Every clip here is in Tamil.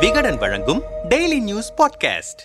விகடன் வழங்கும் டெய்லி நியூஸ் பாட்காஸ்ட்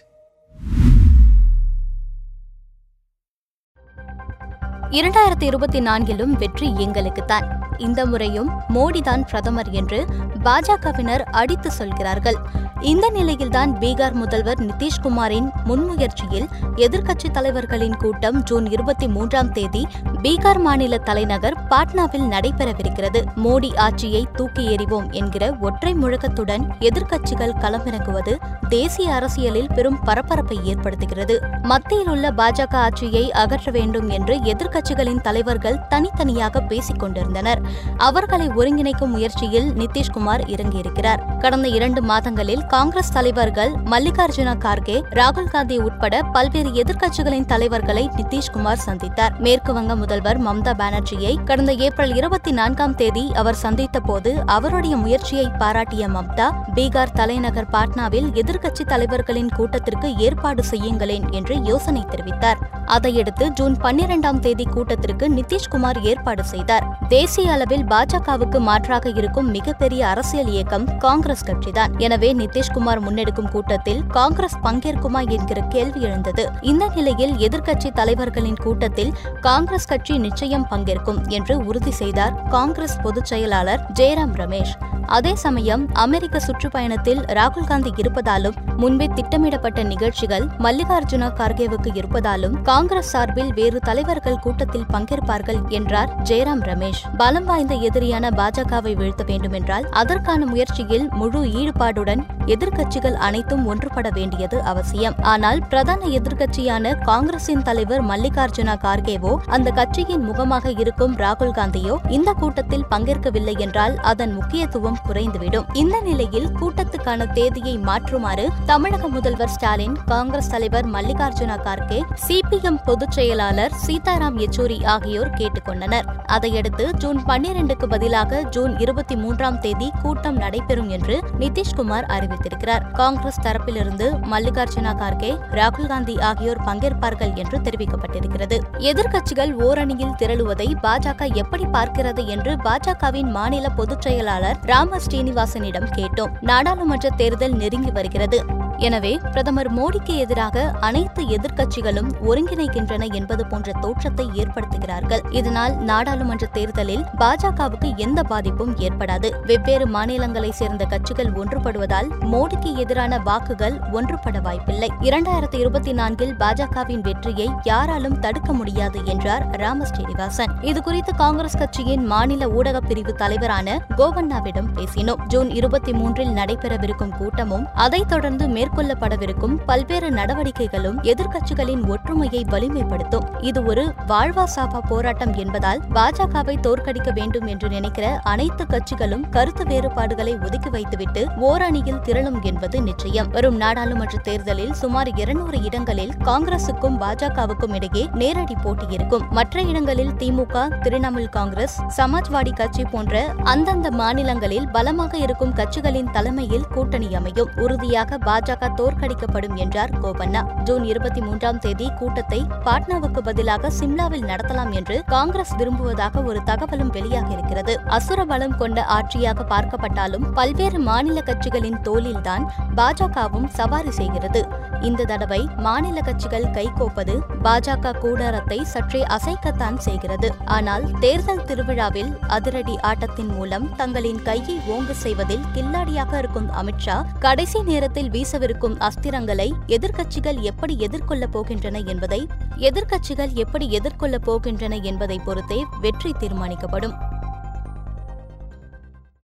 இரண்டாயிரத்தி இருபத்தி நான்கிலும் வெற்றி எங்களுக்குத்தான். இந்த முறையும் மோடிதான் பிரதமர் என்று பாஜகவினர் அடித்து சொல்கிறார்கள். இந்த நிலையில்தான் பீகார் முதல்வர் நிதிஷ்குமாரின் முன்முயற்சியில் எதிர்க்கட்சித் தலைவர்களின் கூட்டம் ஜூன் இருபத்தி மூன்றாம் தேதி பீகார் மாநில தலைநகர் பாட்னாவில் நடைபெறவிருக்கிறது. மோடி ஆட்சியை தூக்கி எறிவோம் என்கிற ஒற்றை முழக்கத்துடன் எதிர்க்கட்சிகள் களமிறங்குவது தேசிய அரசியலில் பெரும் பரபரப்பை ஏற்படுத்துகிறது. மத்தியில் உள்ள பாஜக ஆட்சியை அகற்ற வேண்டும் என்று எதிர்க்கட்சிகளின் தலைவர்கள் தனித்தனியாக பேசிக் கொண்டிருந்தனர் அவர்களை ஒருங்கிணைக்கும் முயற்சியில் நிதிஷ்குமார் இறங்கியிருக்கிறார். கடந்த இரண்டு மாதங்களில் காங்கிரஸ் தலைவர்கள் மல்லிகார்ஜுன கார்கே ராகுல் காந்தி உட்பட பல்வேறு எதிர்க்கட்சிகளின் தலைவர்களை நிதிஷ்குமார் சந்தித்தார். மேற்கு வங்க முதல்வர் மம்தா பானர்ஜியை கடந்த ஏப்ரல் இருபத்தி நான்காம் தேதி அவர் சந்தித்த போது அவருடைய முயற்சியை பாராட்டிய மம்தா பீகார் தலைநகர் பாட்னாவில் எதிர்க்கட்சி தலைவர்களின் கூட்டத்திற்கு ஏற்பாடு செய்யுங்களேன் என்று யோசனை தெரிவித்தார். அதையடுத்து ஜூன் பன்னிரெண்டாம் தேதி கூட்டத்திற்கு நிதிஷ்குமார் ஏற்பாடு செய்தார். தேசிய அளவில் பாஜகவுக்கு மாற்றாக இருக்கும் மிகப்பெரிய அரசியல் இயக்கம் காங்கிரஸ் கட்சிதான். எனவே நிதிஷ்குமார் முன்னெடுக்கும் கூட்டத்தில் காங்கிரஸ் பங்கேற்குமா என்கிற கேள்வி எழுந்தது. இந்த நிலையில் எதிர்க்கட்சி தலைவர்களின் கூட்டத்தில் காங்கிரஸ் கட்சி நிச்சயம் பங்கேற்கும் என்று உறுதி செய்தார் காங்கிரஸ் பொதுச் செயலாளர் ஜெயராம் ரமேஷ். அதே சமயம் அமெரிக்க சுற்றுப்பயணத்தில் ராகுல் காந்தி இருப்பதாலும் முன்பே திட்டமிடப்பட்ட நிகழ்ச்சிகள் மல்லிகார்ஜுன கார்கேவுக்கு இருப்பதாலும் காங்கிரஸ் சார்பில் வேறு தலைவர்கள் கூட்டத்தில் பங்கேற்பார்கள் என்றார் ஜெயராம் ரமேஷ். பலம் வாய்ந்த எதிரியான பாஜகவை வீழ்த்த வேண்டுமென்றால் அதற்கான முயற்சியில் முழு ஈடுபாடுடன் எதிர்க்கட்சிகள் அனைத்தும் ஒன்றுபட வேண்டியது அவசியம். ஆனால் பிரதான எதிர்க்கட்சியான காங்கிரசின் தலைவர் மல்லிகார்ஜுன கார்கேவோ அந்த கட்சியின் முகமாக இருக்கும் ராகுல் காந்தியோ இந்த கூட்டத்தில் பங்கேற்கவில்லை என்றால் அதன் முக்கியத்துவம் குறைந்துவிடும். இந்த நிலையில் கூட்டத்துக்கான தேதியை மாற்றுமாறு தமிழக முதல்வர் ஸ்டாலின் காங்கிரஸ் தலைவர் மல்லிகார்ஜுன கார்கே சிபிஎம் பொதுச் செயலாளர் சீதாராம் யெச்சூரி ஆகியோர் கேட்டுக்கொண்டனர். அதையடுத்து ஜூன் பன்னிரண்டுக்கு பதிலாக ஜூன் இருபத்தி மூன்றாம் தேதி கூட்டம் நடைபெறும் என்று நிதிஷ்குமார் அறிவித்திருக்கிறார். காங்கிரஸ் தரப்பிலிருந்து மல்லிகார்ஜுன கார்கே ராகுல் காந்தி ஆகியோர் பங்கேற்பார்கள் என்று தெரிவிக்கப்பட்டிருக்கிறது. எதிர்க்கட்சிகள் ஓரணியில் திரளுவதை பாஜக எப்படி பார்க்கிறது என்று பாஜகவின் மாநில பொதுச் செயலாளர் ராம் ஸ்ரீனிவாசனிடம் கேட்டோம். நாடாளுமன்ற தேர்தல் நெருங்கி வருகிறது. எனவே பிரதமர் மோடிக்கு எதிராக அனைத்து எதிர்க்கட்சிகளும் ஒருங்கிணைக்கின்றன என்பது போன்ற தோற்றத்தை ஏற்படுத்துகிறார்கள். இதனால் நாடாளுமன்ற தேர்தலில் பாஜகவுக்கு எந்த பாதிப்பும் ஏற்படாது. வெவ்வேறு மாநிலங்களை சேர்ந்த கட்சிகள் ஒன்றுபடுவதால் மோடிக்கு எதிரான வாக்குகள் ஒன்றுபட வாய்ப்பில்லை. இரண்டாயிரத்தி இருபத்தி நான்கில் பாஜகவின் வெற்றியை யாராலும் தடுக்க முடியாது என்றார் ராம ஸ்ரீனிவாசன் இதுகுறித்து காங்கிரஸ் கட்சியின் மாநில ஊடக பிரிவு தலைவரான கோவண்ணாவிடம் பேசினோம். ஜூன் இருபத்தி மூன்றில் நடைபெறவிருக்கும் கூட்டமும் அதைத் தொடர்ந்து மேற்கொள்ளப்படவிருக்கும் பல்வேறு நடவடிக்கைகளும் எதிர்க்கட்சிகளின் ஒற்றுமையை வலிமைப்படுத்தும். இது ஒரு வாழ்வா சாவா போராட்டம் என்பதால் பாஜகவை தோற்கடிக்க வேண்டும் என்று நினைக்கிற அனைத்து கட்சிகளும் கருத்து வேறுபாடுகளை ஒதுக்கி வைத்துவிட்டு ஓரணியில் திரளும் என்பது நிச்சயம். வரும் நாடாளுமன்ற தேர்தலில் சுமார் இருநூறு இடங்களில் காங்கிரசுக்கும் பாஜகவுக்கும் இடையே நேரடி போட்டி இருக்கும். மற்ற இடங்களில் திமுக திரிணாமுல் காங்கிரஸ் சமாஜ்வாடி கட்சி போன்ற அந்தந்த மாநிலங்களில் பலமாக இருக்கும் கட்சிகளின் தலைமையில் கூட்டணி அமையும். உறுதியாக பாஜக பாஜக தோற்கடிக்கப்படும் என்றார் கோபண்ணா. ஜூன் இருபத்தி மூன்றாம் தேதி கூட்டத்தை பாட்னாவுக்கு பதிலாக சிம்லாவில் நடத்தலாம் என்று காங்கிரஸ் விரும்புவதாக ஒரு தகவலும் வெளியாகியிருக்கிறது. அசுர பலம் கொண்ட ஆட்சியாக பார்க்கப்பட்டாலும் பல்வேறு மாநில கட்சிகளின் தோளில்தான் பாஜகவும் சவாரி செய்கிறது. இந்த தடவை மாநில கட்சிகள் கைகோப்பது பாஜக கூடாரத்தை சற்றே அசைக்கத்தான் செய்கிறது. ஆனால் தேர்தல் திருவிழாவில் அதிரடி ஆட்டத்தின் மூலம் தங்களின் கையை ஓங்கு செய்வதில் கில்லாடியாக இருக்கும் அமித்ஷா கடைசி நேரத்தில் வீச வரவிருக்கும் அஸ்திரங்களை எதிர்க்கட்சிகள் எப்படி எதிர்கொள்ளப் போகின்றன என்பதை எதிர்க்கட்சிகள் எப்படி எதிர்கொள்ளப் போகின்றன என்பதை பொறுத்தே வெற்றி தீர்மானிக்கப்படும்.